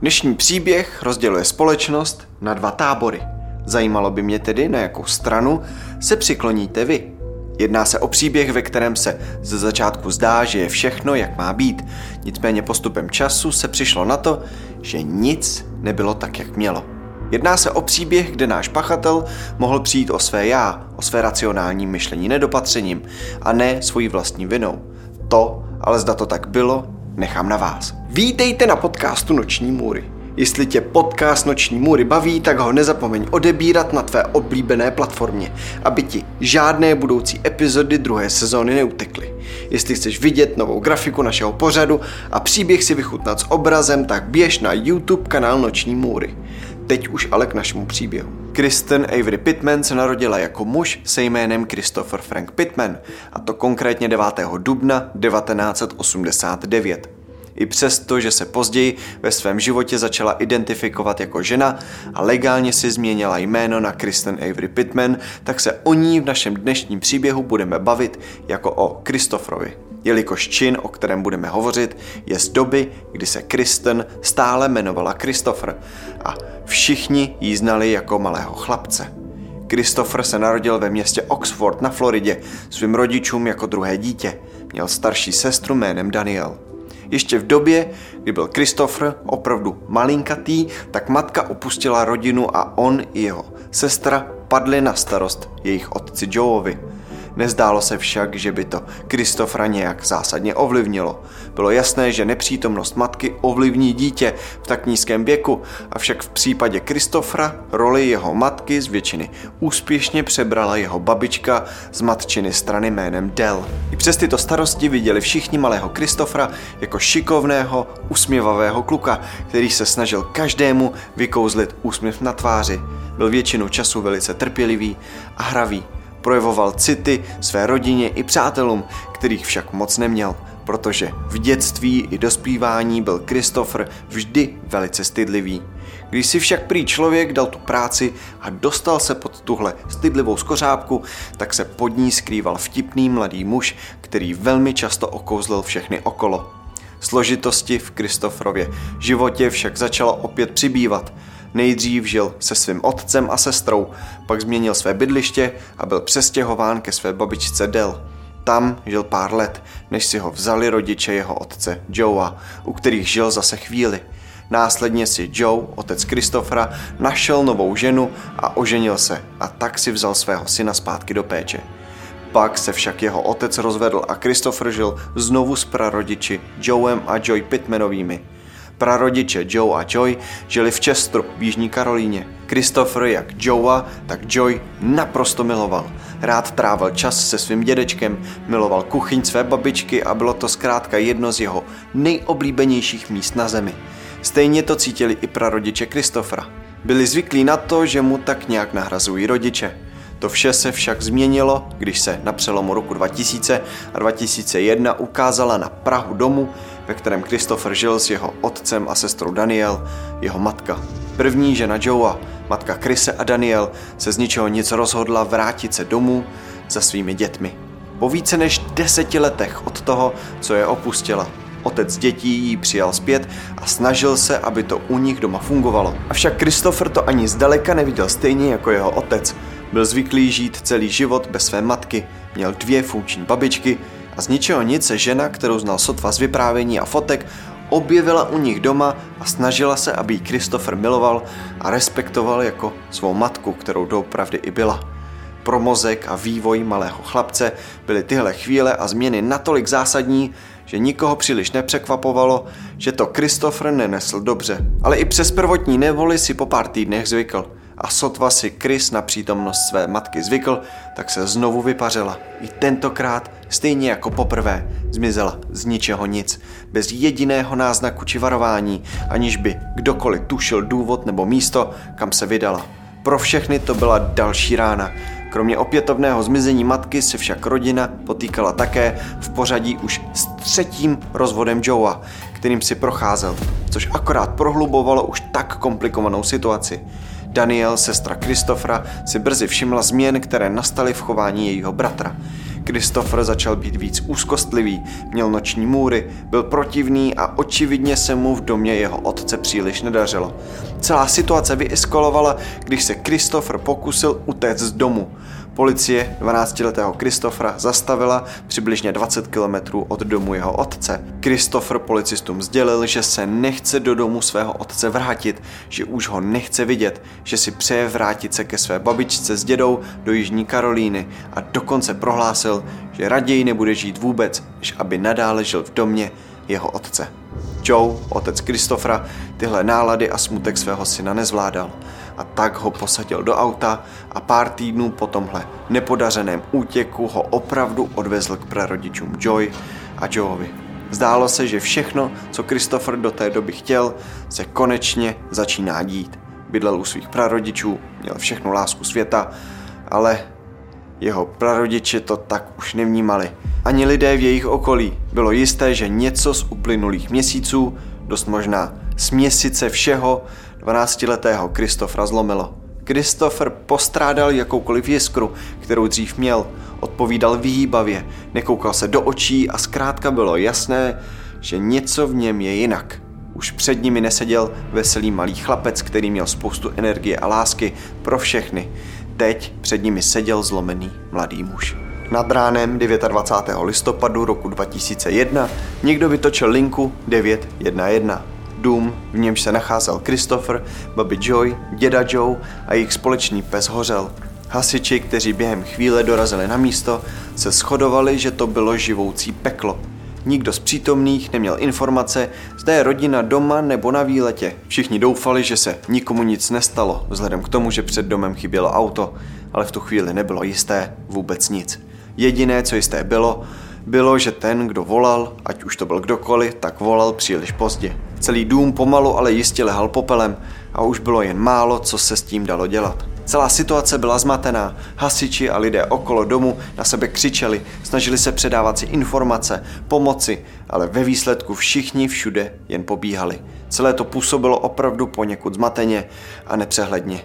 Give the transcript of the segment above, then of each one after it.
Dnešní příběh rozděluje společnost na dva tábory. Zajímalo by mě tedy, na jakou stranu se přikloníte vy. Jedná se o příběh, ve kterém se ze začátku zdá, že je všechno, jak má být. Nicméně postupem času se přišlo na to, že nic nebylo tak, jak mělo. Jedná se o příběh, kde náš pachatel mohl přijít o své já, o své racionální myšlení nedopatřením a ne svojí vlastní vinou. To, ale zda to tak bylo, nechám na vás. Vítejte na podcastu Noční můry. Jestli tě podcast Noční můry baví, tak ho nezapomeň odebírat na tvé oblíbené platformě, aby ti žádné budoucí epizody druhé sezóny neutekly. Jestli chceš vidět novou grafiku našeho pořadu a příběh si vychutnat s obrazem, tak běž na YouTube kanál Noční můry. Teď už ale k našemu příběhu. Kristen Avery Pittman se narodila jako muž se jménem Christopher Frank Pittman, a to konkrétně 9. dubna 1989. I přesto, že se později ve svém životě začala identifikovat jako žena a legálně si změnila jméno na Kristen Avery Pittman, tak se o ní v našem dnešním příběhu budeme bavit jako o Kristofrovi. Jelikož čin, o kterém budeme hovořit, je z doby, kdy se Kristen stále jmenovala Christopher a všichni ji znali jako malého chlapce. Christopher se narodil ve městě Oxford na Floridě svým rodičům jako druhé dítě. Měl starší sestru jménem Daniel. Ještě v době, kdy byl Christopher opravdu malinkatý, tak matka opustila rodinu a on i jeho sestra padli na starost jejich otci Joeovi. Nezdálo se však, že by to Kristofra nějak zásadně ovlivnilo. Bylo jasné, že nepřítomnost matky ovlivní dítě v tak nízkém věku, avšak v případě Kristofra roli jeho matky z většiny úspěšně přebrala jeho babička z matčiny strany jménem Del. I přes tyto starosti viděli všichni malého Kristofra jako šikovného, usměvavého kluka, který se snažil každému vykouzlit úsměv na tváři. Byl většinu času velice trpělivý a hravý projevoval city své rodině i přátelům, kterých však moc neměl, protože v dětství i dospívání byl Christopher vždy velice stydlivý. Když si však prý člověk dal tu práci a dostal se pod tuhle stydlivou skořápku, tak se pod ní skrýval vtipný mladý muž, který velmi často okouzlil všechny okolo. Složitosti v Kristofrově životě však začalo opět přibývat – Nejdřív žil se svým otcem a sestrou, pak změnil své bydliště a byl přestěhován ke své babičce Del. Tam žil pár let, než si ho vzali rodiče jeho otce Joea, u kterých žil zase chvíli. Následně si Joe, otec Kristofra, našel novou ženu a oženil se a tak si vzal svého syna zpátky do péče. Pak se však jeho otec rozvedl a Christopher žil znovu s prarodiči Joem a Joy Pittmanovými. Prarodiče Joe a Joy žili v Chesteru v Jižní Karolíně. Christopher jak Joea, tak Joy naprosto miloval. Rád trávil čas se svým dědečkem, miloval kuchyň své babičky a bylo to zkrátka jedno z jeho nejoblíbenějších míst na zemi. Stejně to cítili i prarodiče Kristofra. Byli zvyklí na to, že mu tak nějak nahrazují rodiče. To vše se však změnilo, když se na přelomu roku 2000 a 2001 ukázala na Prahu domu, ve kterém Christopher žil s jeho otcem a sestrou Daniel, jeho matka. První žena Joea, matka Krise a Daniel, se z ničeho nic rozhodla vrátit se domů za svými dětmi. Po více než deseti letech od toho, co je opustila, Otec dětí ji přijal zpět a snažil se, aby to u nich doma fungovalo. Avšak Christopher to ani zdaleka neviděl stejně jako jeho otec. Byl zvyklý žít celý život bez své matky, měl dvě funkční babičky a z ničeho nic se žena, kterou znal sotva z vyprávění a fotek, objevila u nich doma a snažila se, aby ji Christopher miloval a respektoval jako svou matku, kterou doopravdy i byla. Pro mozek a vývoj malého chlapce byly tyhle chvíle a změny natolik zásadní, že nikoho příliš nepřekvapovalo, že to Christopher nenesl dobře. Ale i přes prvotní nevoli si po pár týdnech zvykl a sotva si Chris na přítomnost své matky zvykl, tak se znovu vypařila. I tentokrát, stejně jako poprvé, zmizela z ničeho nic, bez jediného náznaku či varování, aniž by kdokoliv tušil důvod nebo místo, kam se vydala. Pro všechny to byla další rána. Kromě opětovného zmizení matky se však rodina potýkala také v pořadí už s třetím rozvodem Joea, kterým si procházel, což akorát prohlubovalo už tak komplikovanou situaci. Daniel, sestra Kristofra, si brzy všimla změn, které nastaly v chování jejího bratra. Christopher začal být víc úzkostlivý, měl noční můry, byl protivný a očividně se mu v domě jeho otce příliš nedařilo. Celá situace vyeskalovala, když se Christopher pokusil utéct z domu. Policie 12-letého Kristofra zastavila přibližně 20 kilometrů od domu jeho otce. Christopher policistům sdělil, že se nechce do domu svého otce vrátit, že už ho nechce vidět, že si přeje vrátit se ke své babičce s dědou do Jižní Karolíny a dokonce prohlásil, že raději nebude žít vůbec, než aby nadále žil v domě jeho otce. Joe, otec Kristofra, tyhle nálady a smutek svého syna nezvládal a tak ho posadil do auta a pár týdnů po tomhle nepodařeném útěku ho opravdu odvezl k prarodičům Joy a Joeovi. Zdálo se, že všechno, co Christopher do té doby chtěl, se konečně začíná dít. Bydlel u svých prarodičů, měl všechnu lásku světa, ale jeho prarodiče to tak už nevnímali. Ani lidé v jejich okolí. Bylo jisté, že něco z uplynulých měsíců, dost možná z měsíce všeho, 12-letého Kristofra zlomilo. Christopher postrádal jakoukoliv jiskru, kterou dřív měl. Odpovídal vyhýbavě, nekoukal se do očí a zkrátka bylo jasné, že něco v něm je jinak. Už před nimi neseděl veselý malý chlapec, který měl spoustu energie a lásky pro všechny. Teď před nimi seděl zlomený mladý muž. Nad ránem 29. listopadu roku 2001 někdo vytočil linku 911. Dům, v němž se nacházel Christopher, babi Joy, děda Joe a jejich společný pes hořel. Hasiči, kteří během chvíle dorazili na místo, se shodovali, že to bylo živoucí peklo. Nikdo z přítomných neměl informace, zda je rodina doma nebo na výletě. Všichni doufali, že se nikomu nic nestalo, vzhledem k tomu, že před domem chybělo auto, ale v tu chvíli nebylo jisté vůbec nic. Jediné, co jisté bylo, bylo, že ten, kdo volal, ať už to byl kdokoliv, tak volal příliš pozdě. Celý dům pomalu, ale jistě lehal popelem a už bylo jen málo, co se s tím dalo dělat. Celá situace byla zmatená. Hasiči a lidé okolo domu na sebe křičeli, snažili se předávat si informace, pomoci, ale ve výsledku všichni všude jen pobíhali. Celé to působilo opravdu poněkud zmateně a nepřehledně.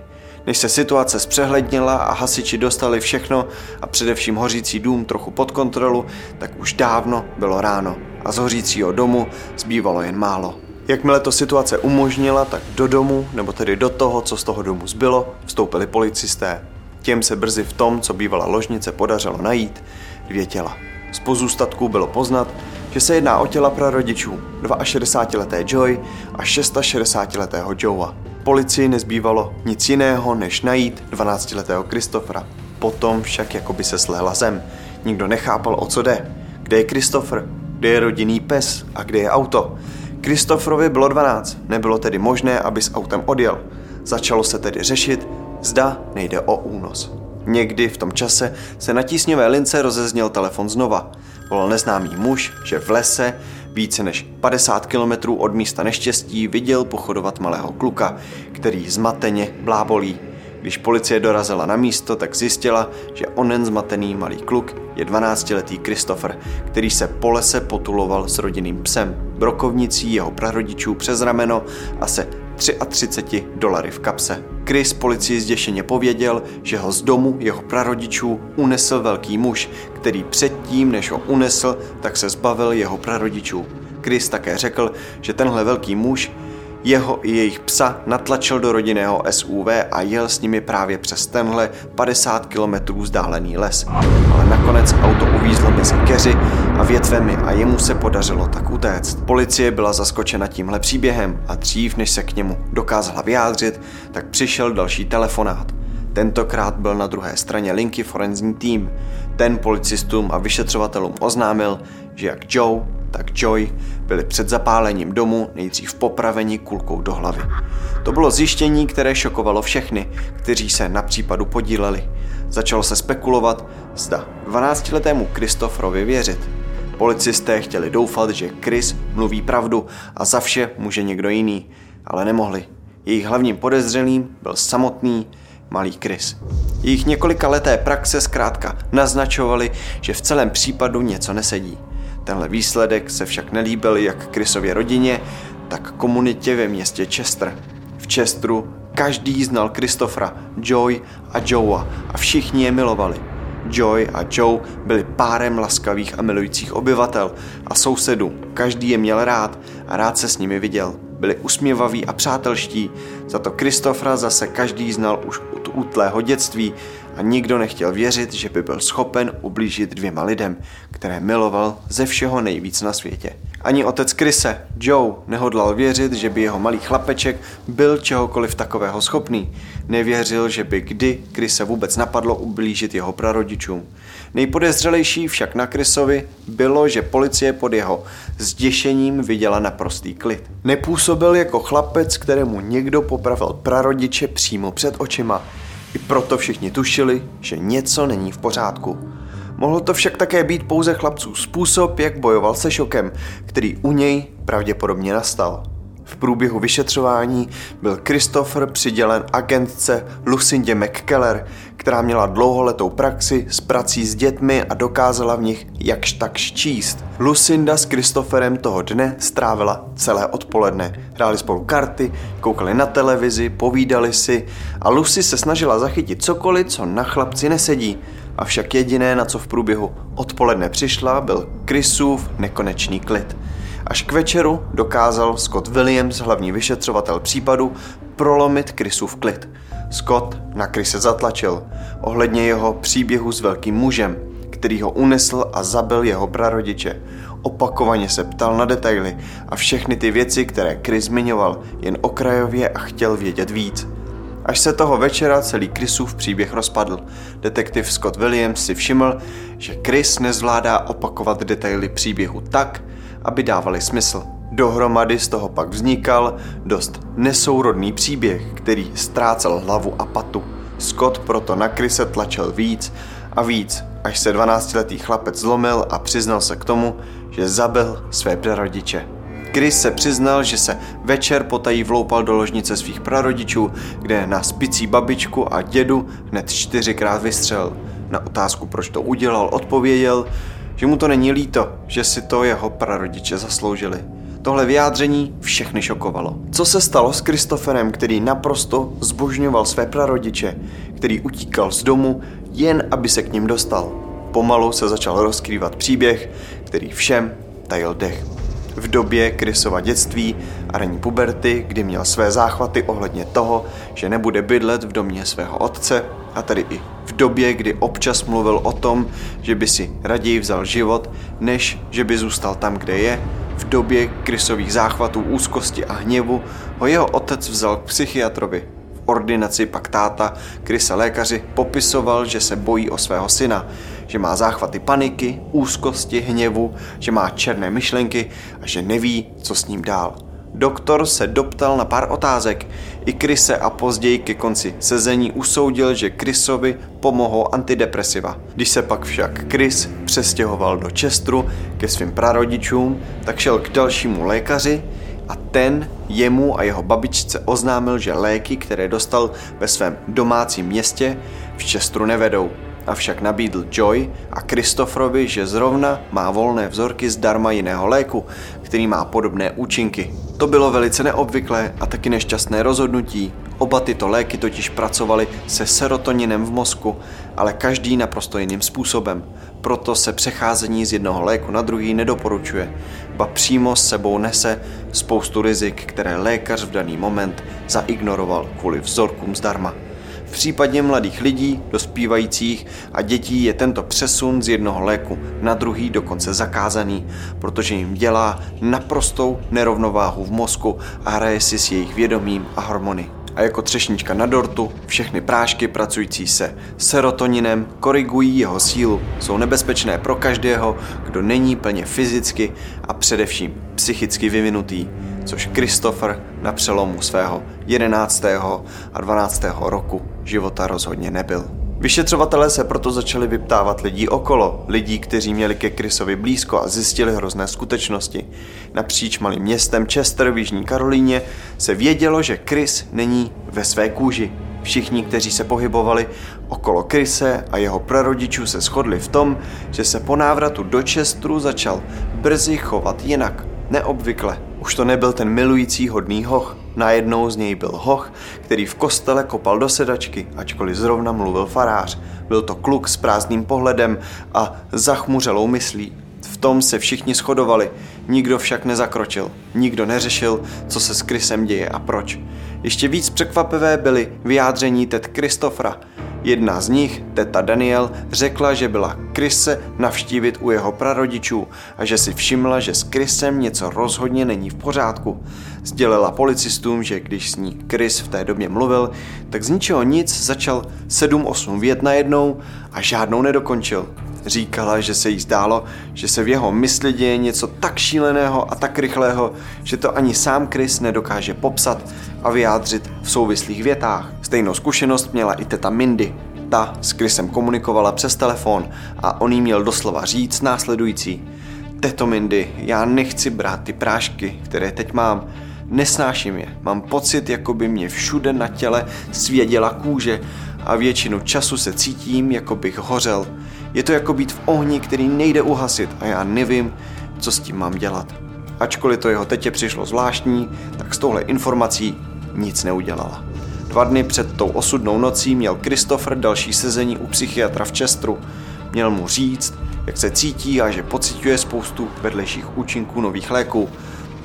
Než se situace zpřehlednila a hasiči dostali všechno a především hořící dům trochu pod kontrolu, tak už dávno bylo ráno a z hořícího domu zbývalo jen málo. Jakmile to situace umožnila, tak do domu, nebo tedy do toho, co z toho domu zbylo, vstoupili policisté. Těm se brzy v tom, co bývala ložnice, podařilo najít dvě těla. Z pozůstatků bylo poznat, že se jedná o těla prarodičů, 62-leté Joy a 660-letého Joea. Policii nezbývalo nic jiného, než najít 12-letého Kristofra. Potom však jako by se slehla zem. Nikdo nechápal, o co jde. Kde je Christopher? Kde je rodinný pes? A kde je auto? Kristofrovi bylo 12, nebylo tedy možné, aby s autem odjel. Začalo se tedy řešit, zda nejde o únos. Někdy v tom čase se na tísňové lince rozezněl telefon znova. Volal neznámý muž, že v lese více než 50 kilometrů od místa neštěstí viděl pochodovat malého kluka, který zmateně blábolí. Když policie dorazila na místo, tak zjistila, že onen zmatený malý kluk je 12-letý Christopher, který se po lese potuloval s rodinným psem, brokovnicí jeho prarodičů přes rameno a se 33 dolary v kapse. Chris policii zděšeně pověděl, že ho z domu jeho prarodičů unesl velký muž, který předtím, než ho unesl, tak se zbavil jeho prarodičů. Chris také řekl, že tenhle velký muž jeho i jejich psa natlačil do rodinného SUV a jel s nimi právě přes tenhle 50 kilometrů vzdálený les. Ale nakonec auto uvízlo mezi keři a větvemi a jemu se podařilo tak utéct. Policie byla zaskočena tímhle příběhem a dřív, než se k němu dokázala vyjádřit, tak přišel další telefonát. Tentokrát byl na druhé straně linky forenzní tým. Ten policistům a vyšetřovatelům oznámil, že jak Joe, tak Joy byli před zapálením domu nejdřív popraveni kulkou do hlavy. To bylo zjištění, které šokovalo všechny, kteří se na případu podíleli. Začalo se spekulovat, zda 12-letému Kristofrovi věřit. Policisté chtěli doufat, že Chris mluví pravdu a za vše může někdo jiný, ale nemohli. Jejich hlavním podezřelým byl samotný malý Chris. Jejich několika leté praxe zkrátka naznačovali, že v celém případu něco nesedí. Tenhle výsledek se však nelíbil jak Chrisově rodině, tak komunitě ve městě Chester. V Chesteru každý znal Kristofra, Joy a Joea a všichni je milovali. Joy a Joe byli párem laskavých a milujících obyvatel a sousedů. Každý je měl rád a rád se s nimi viděl. Byli usměvaví a přátelští, za to Kristofra zase každý znal už od útlého dětství a nikdo nechtěl věřit, že by byl schopen ublížit dvěma lidem, které miloval ze všeho nejvíc na světě. Ani otec Krise, Joe, nehodlal věřit, že by jeho malý chlapeček byl čehokoliv takového schopný. Nevěřil, že by kdy Krise vůbec napadlo ublížit jeho prarodičům. Nejpodezřelejší však na Krisovi bylo, že policie pod jeho zděšením viděla naprostý klid. Nepůsobil jako chlapec, kterému někdo popravil prarodiče přímo před očima. I proto všichni tušili, že něco není v pořádku. Mohl to však také být pouze chlapců způsob, jak bojoval se šokem, který u něj pravděpodobně nastal. V průběhu vyšetřování byl Christopher přidělen agentce Lucindě McKellar, která měla dlouholetou praxi s prací s dětmi a dokázala v nich jakž takž číst. Lucinda s Christopherem toho dne strávila celé odpoledne. Hráli spolu karty, koukali na televizi, povídali si a Lucy se snažila zachytit cokoliv, co na chlapci nesedí. Avšak jediné, na co v průběhu odpoledne přišla, byl Chrisův nekonečný klid. Až k večeru dokázal Scott Williams, hlavní vyšetřovatel případu, prolomit Chrisův klid. Scott na Krise zatlačil ohledně jeho příběhu s velkým mužem, který ho unesl a zabil jeho prarodiče. Opakovaně se ptal na detaily a všechny ty věci, které Chris zmiňoval, jen okrajově a chtěl vědět víc. Až se toho večera celý Chrisův příběh rozpadl. Detektiv Scott Williams si všiml, že Chris nezvládá opakovat detaily příběhu tak, aby dávali smysl. Dohromady z toho pak vznikal dost nesourodný příběh, který ztrácel hlavu a patu. Scott proto na Krise tlačil víc a víc, až se 12-letý chlapec zlomil a přiznal se k tomu, že zabil své prarodiče. Chris se přiznal, že se večer potají vloupal do ložnice svých prarodičů, kde na spicí babičku a dědu hned čtyřikrát vystřel. Na otázku, proč to udělal, odpověděl, že mu to není líto, že si to jeho prarodiče zasloužili. Tohle vyjádření všechny šokovalo. Co se stalo s Kristoferem, který naprosto zbožňoval své prarodiče, který utíkal z domu, jen aby se k ním dostal? Pomalu se začal rozkrývat příběh, který všem tajil dech. V době Krysova dětství a ranní puberty, kdy měl své záchvaty ohledně toho, že nebude bydlet v domě svého otce, a tedy i v době, kdy občas mluvil o tom, že by si raději vzal život, než že by zůstal tam, kde je, v době krysových záchvatů úzkosti a hněvu ho jeho otec vzal k psychiatrovi. V ordinaci pak táta, Krysa lékaři, popisoval, že se bojí o svého syna, že má záchvaty paniky, úzkosti, hněvu, že má černé myšlenky a že neví, co s ním dál. Doktor se doptal na pár otázek. I Krise a později ke konci sezení usoudil, že Krisovi pomohou antidepresiva. Když se pak však Chris přestěhoval do Čestru ke svým prarodičům, tak šel k dalšímu lékaři a ten jemu a jeho babičce oznámil, že léky, které dostal ve svém domácím městě, v Čestru nevedou. Avšak nabídl Joy a Kristofrovi, že zrovna má volné vzorky zdarma jiného léku, který má podobné účinky. To bylo velice neobvyklé a taky nešťastné rozhodnutí. Oba tyto léky totiž pracovaly se serotoninem v mozku, ale každý naprosto jiným způsobem. Proto se přecházení z jednoho léku na druhý nedoporučuje, ba přímo s sebou nese spoustu rizik, které lékař v daný moment zaignoroval kvůli vzorkům zdarma případě mladých lidí, dospívajících a dětí je tento přesun z jednoho léku na druhý dokonce zakázaný, protože jim dělá naprostou nerovnováhu v mozku a hraje si s jejich vědomím a hormony. A jako třešnička na dortu, všechny prášky pracující se serotoninem korigují jeho sílu. Jsou nebezpečné pro každého, kdo není plně fyzicky a především psychicky vyvinutý což Christopher na přelomu svého 11. a 12. roku života rozhodně nebyl. Vyšetřovatelé se proto začali vyptávat lidí okolo, lidí, kteří měli ke Chrisovi blízko a zjistili hrozné skutečnosti. Napříč malým městem Chester v Jižní Karolíně se vědělo, že Chris není ve své kůži. Všichni, kteří se pohybovali okolo Krise a jeho prarodičů se shodli v tom, že se po návratu do Chesteru začal brzy chovat jinak, neobvykle. Už to nebyl ten milující hodný hoch, Najednou z něj byl hoch, který v kostele kopal do sedačky, ačkoliv zrovna mluvil farář. Byl to kluk s prázdným pohledem a zachmuřelou myslí. V tom se všichni shodovali, nikdo však nezakročil. Nikdo neřešil, co se s Krysem děje a proč. Ještě víc překvapivé byly vyjádření Ted Kristofra. Jedna z nich, teta Daniel, řekla, že byla Krise navštívit u jeho prarodičů a že si všimla, že s Krisem něco rozhodně není v pořádku. Sdělila policistům, že když s ní Chris v té době mluvil, tak z ničeho nic začal 7-8 vět najednou a žádnou nedokončil. Říkala, že se jí zdálo, že se v jeho mysli děje něco tak šíleného a tak rychlého, že to ani sám Chris nedokáže popsat a vyjádřit v souvislých větách. Stejnou zkušenost měla i teta Mindy. Ta s Chrisem komunikovala přes telefon a on jí měl doslova říct následující. Teto Mindy, já nechci brát ty prášky, které teď mám. Nesnáším je. Mám pocit, jako by mě všude na těle svěděla kůže a většinu času se cítím, jako bych hořel. Je to jako být v ohni, který nejde uhasit a já nevím, co s tím mám dělat. Ačkoliv to jeho tetě přišlo zvláštní, tak s touhle informací nic neudělala. Dva dny před tou osudnou nocí měl Christopher další sezení u psychiatra v Chesteru. Měl mu říct, jak se cítí a že pociťuje spoustu vedlejších účinků nových léků.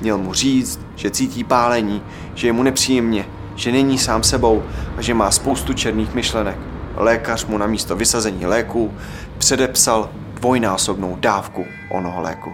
Měl mu říct, že cítí pálení, že je mu nepříjemně, že není sám sebou a že má spoustu černých myšlenek. Lékař mu na místo vysazení léků předepsal dvojnásobnou dávku onoho léku.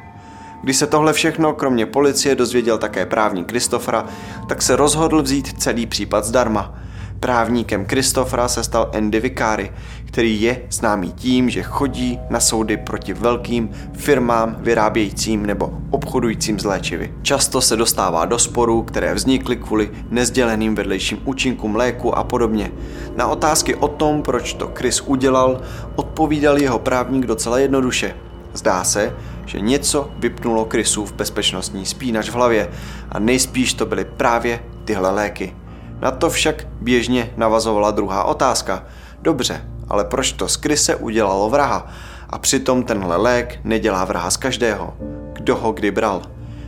Když se tohle všechno, kromě policie, dozvěděl také právník Kristofra, tak se rozhodl vzít celý případ zdarma. Právníkem Kristofra se stal Andy Vicari, který je známý tím, že chodí na soudy proti velkým firmám vyrábějícím nebo obchodujícím s léčivy. Často se dostává do sporů, které vznikly kvůli nezděleným vedlejším účinkům léku a podobně. Na otázky o tom, proč to Chris udělal, odpovídal jeho právník docela jednoduše. Zdá se, že něco vypnulo Chrisu v bezpečnostní spínač v hlavě a nejspíš to byly právě tyhle léky. Na to však běžně navazovala druhá otázka. Dobře, ale proč to z Krise udělalo vraha? A přitom tenhle lék nedělá vraha z každého. Kdo ho kdy bral?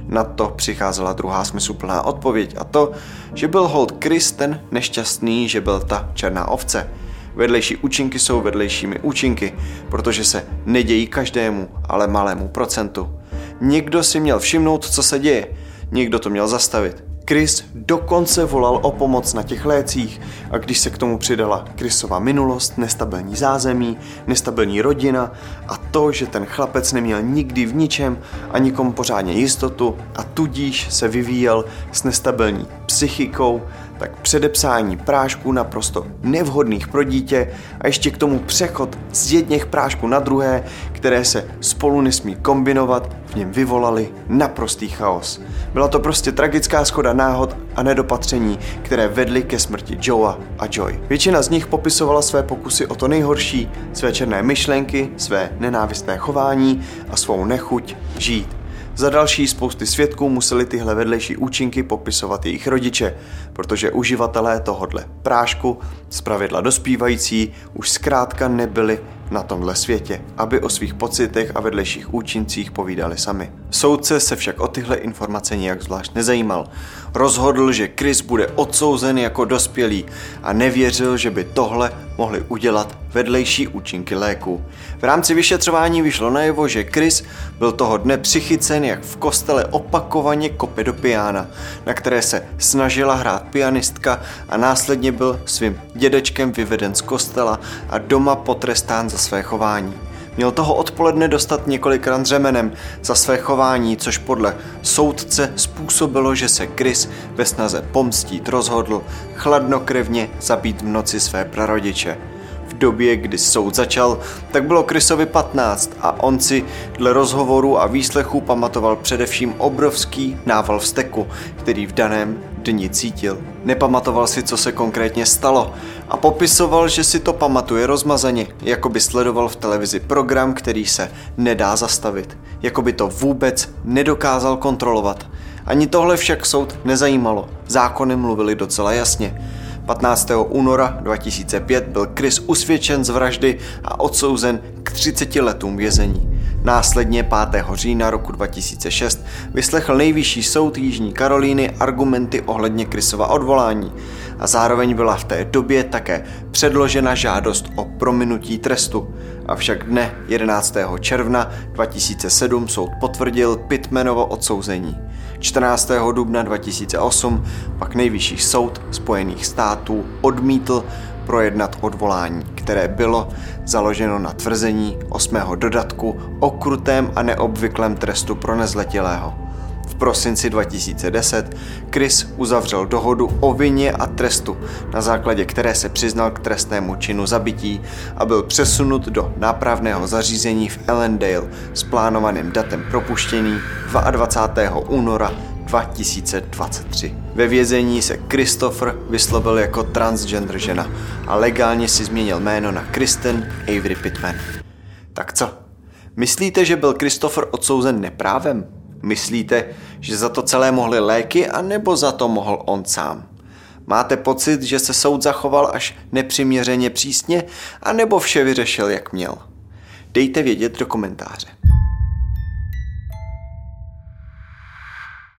Na to přicházela druhá smysluplná odpověď a to, že byl hold Chris ten nešťastný, že byl ta černá ovce. Vedlejší účinky jsou vedlejšími účinky, protože se nedějí každému, ale malému procentu. Někdo si měl všimnout, co se děje, někdo to měl zastavit. Chris dokonce volal o pomoc na těch lécích. A když se k tomu přidala Chrisova minulost, nestabilní zázemí, nestabilní rodina a to, že ten chlapec neměl nikdy v ničem a nikomu pořádně jistotu a tudíž se vyvíjel s nestabilní psychikou, tak předepsání prášků naprosto nevhodných pro dítě a ještě k tomu přechod z jedněch prášků na druhé, které se spolu nesmí kombinovat, něm vyvolali naprostý chaos. Byla to prostě tragická schoda náhod a nedopatření, které vedly ke smrti Joea a Joy. Většina z nich popisovala své pokusy o to nejhorší, své černé myšlenky, své nenávistné chování a svou nechuť žít. Za další spousty svědků museli tyhle vedlejší účinky popisovat jejich rodiče, protože uživatelé tohodle prášku, zpravidla dospívající, už zkrátka nebyli na tomhle světě, aby o svých pocitech a vedlejších účincích povídali sami. Soudce se však o tyhle informace nijak zvlášť nezajímal. Rozhodl, že Chris bude odsouzen jako dospělý a nevěřil, že by tohle mohli udělat vedlejší účinky léku. V rámci vyšetřování vyšlo najevo, že Chris byl toho dne psychicen, jak v kostele opakovaně kope do piana, na které se snažila hrát pianistka a následně byl svým dědečkem vyveden z kostela a doma potrestán za své chování. Měl toho odpoledne dostat několikrát řemenem za své chování, což podle soudce způsobilo, že se Chris ve snaze pomstít rozhodl chladnokrevně zabít v noci své prarodiče. Době, kdy soud začal, tak bylo Chrisovi 15 a on si dle rozhovoru a výslechu pamatoval především obrovský nával vzteku, který v daném dni cítil. Nepamatoval si, co se konkrétně stalo a popisoval, že si to pamatuje rozmazaně, jako by sledoval v televizi program, který se nedá zastavit, jako by to vůbec nedokázal kontrolovat. Ani tohle však soud nezajímalo, zákony mluvili docela jasně. 15. února 2005 byl Chris usvědčen z vraždy a odsouzen k 30 letům vězení. Následně 5. října roku 2006 vyslechl nejvyšší soud Jižní Karolíny argumenty ohledně Chrisova odvolání a zároveň byla v té době také předložena žádost o prominutí trestu. Avšak dne 11. června 2007 soud potvrdil Pittmanovo odsouzení. 14. dubna 2008 pak nejvyšší soud Spojených států odmítl projednat odvolání, které bylo založeno na tvrzení osmého dodatku o krutém a neobvyklém trestu pro nezletilého. V prosinci 2010 Chris uzavřel dohodu o vině a trestu, na základě které se přiznal k trestnému činu zabití a byl přesunut do nápravného zařízení v Ellendale s plánovaným datem propuštění 22. února 2023. Ve vězení se Christopher vyslovil jako transgender žena a legálně si změnil jméno na Kristen Avery Pittman. Tak co? Myslíte, že byl Christopher odsouzen neprávem? Myslíte, že za to celé mohly léky, anebo za to mohl on sám? Máte pocit, že se soud zachoval až nepřiměřeně přísně, anebo vše vyřešil, jak měl? Dejte vědět do komentáře.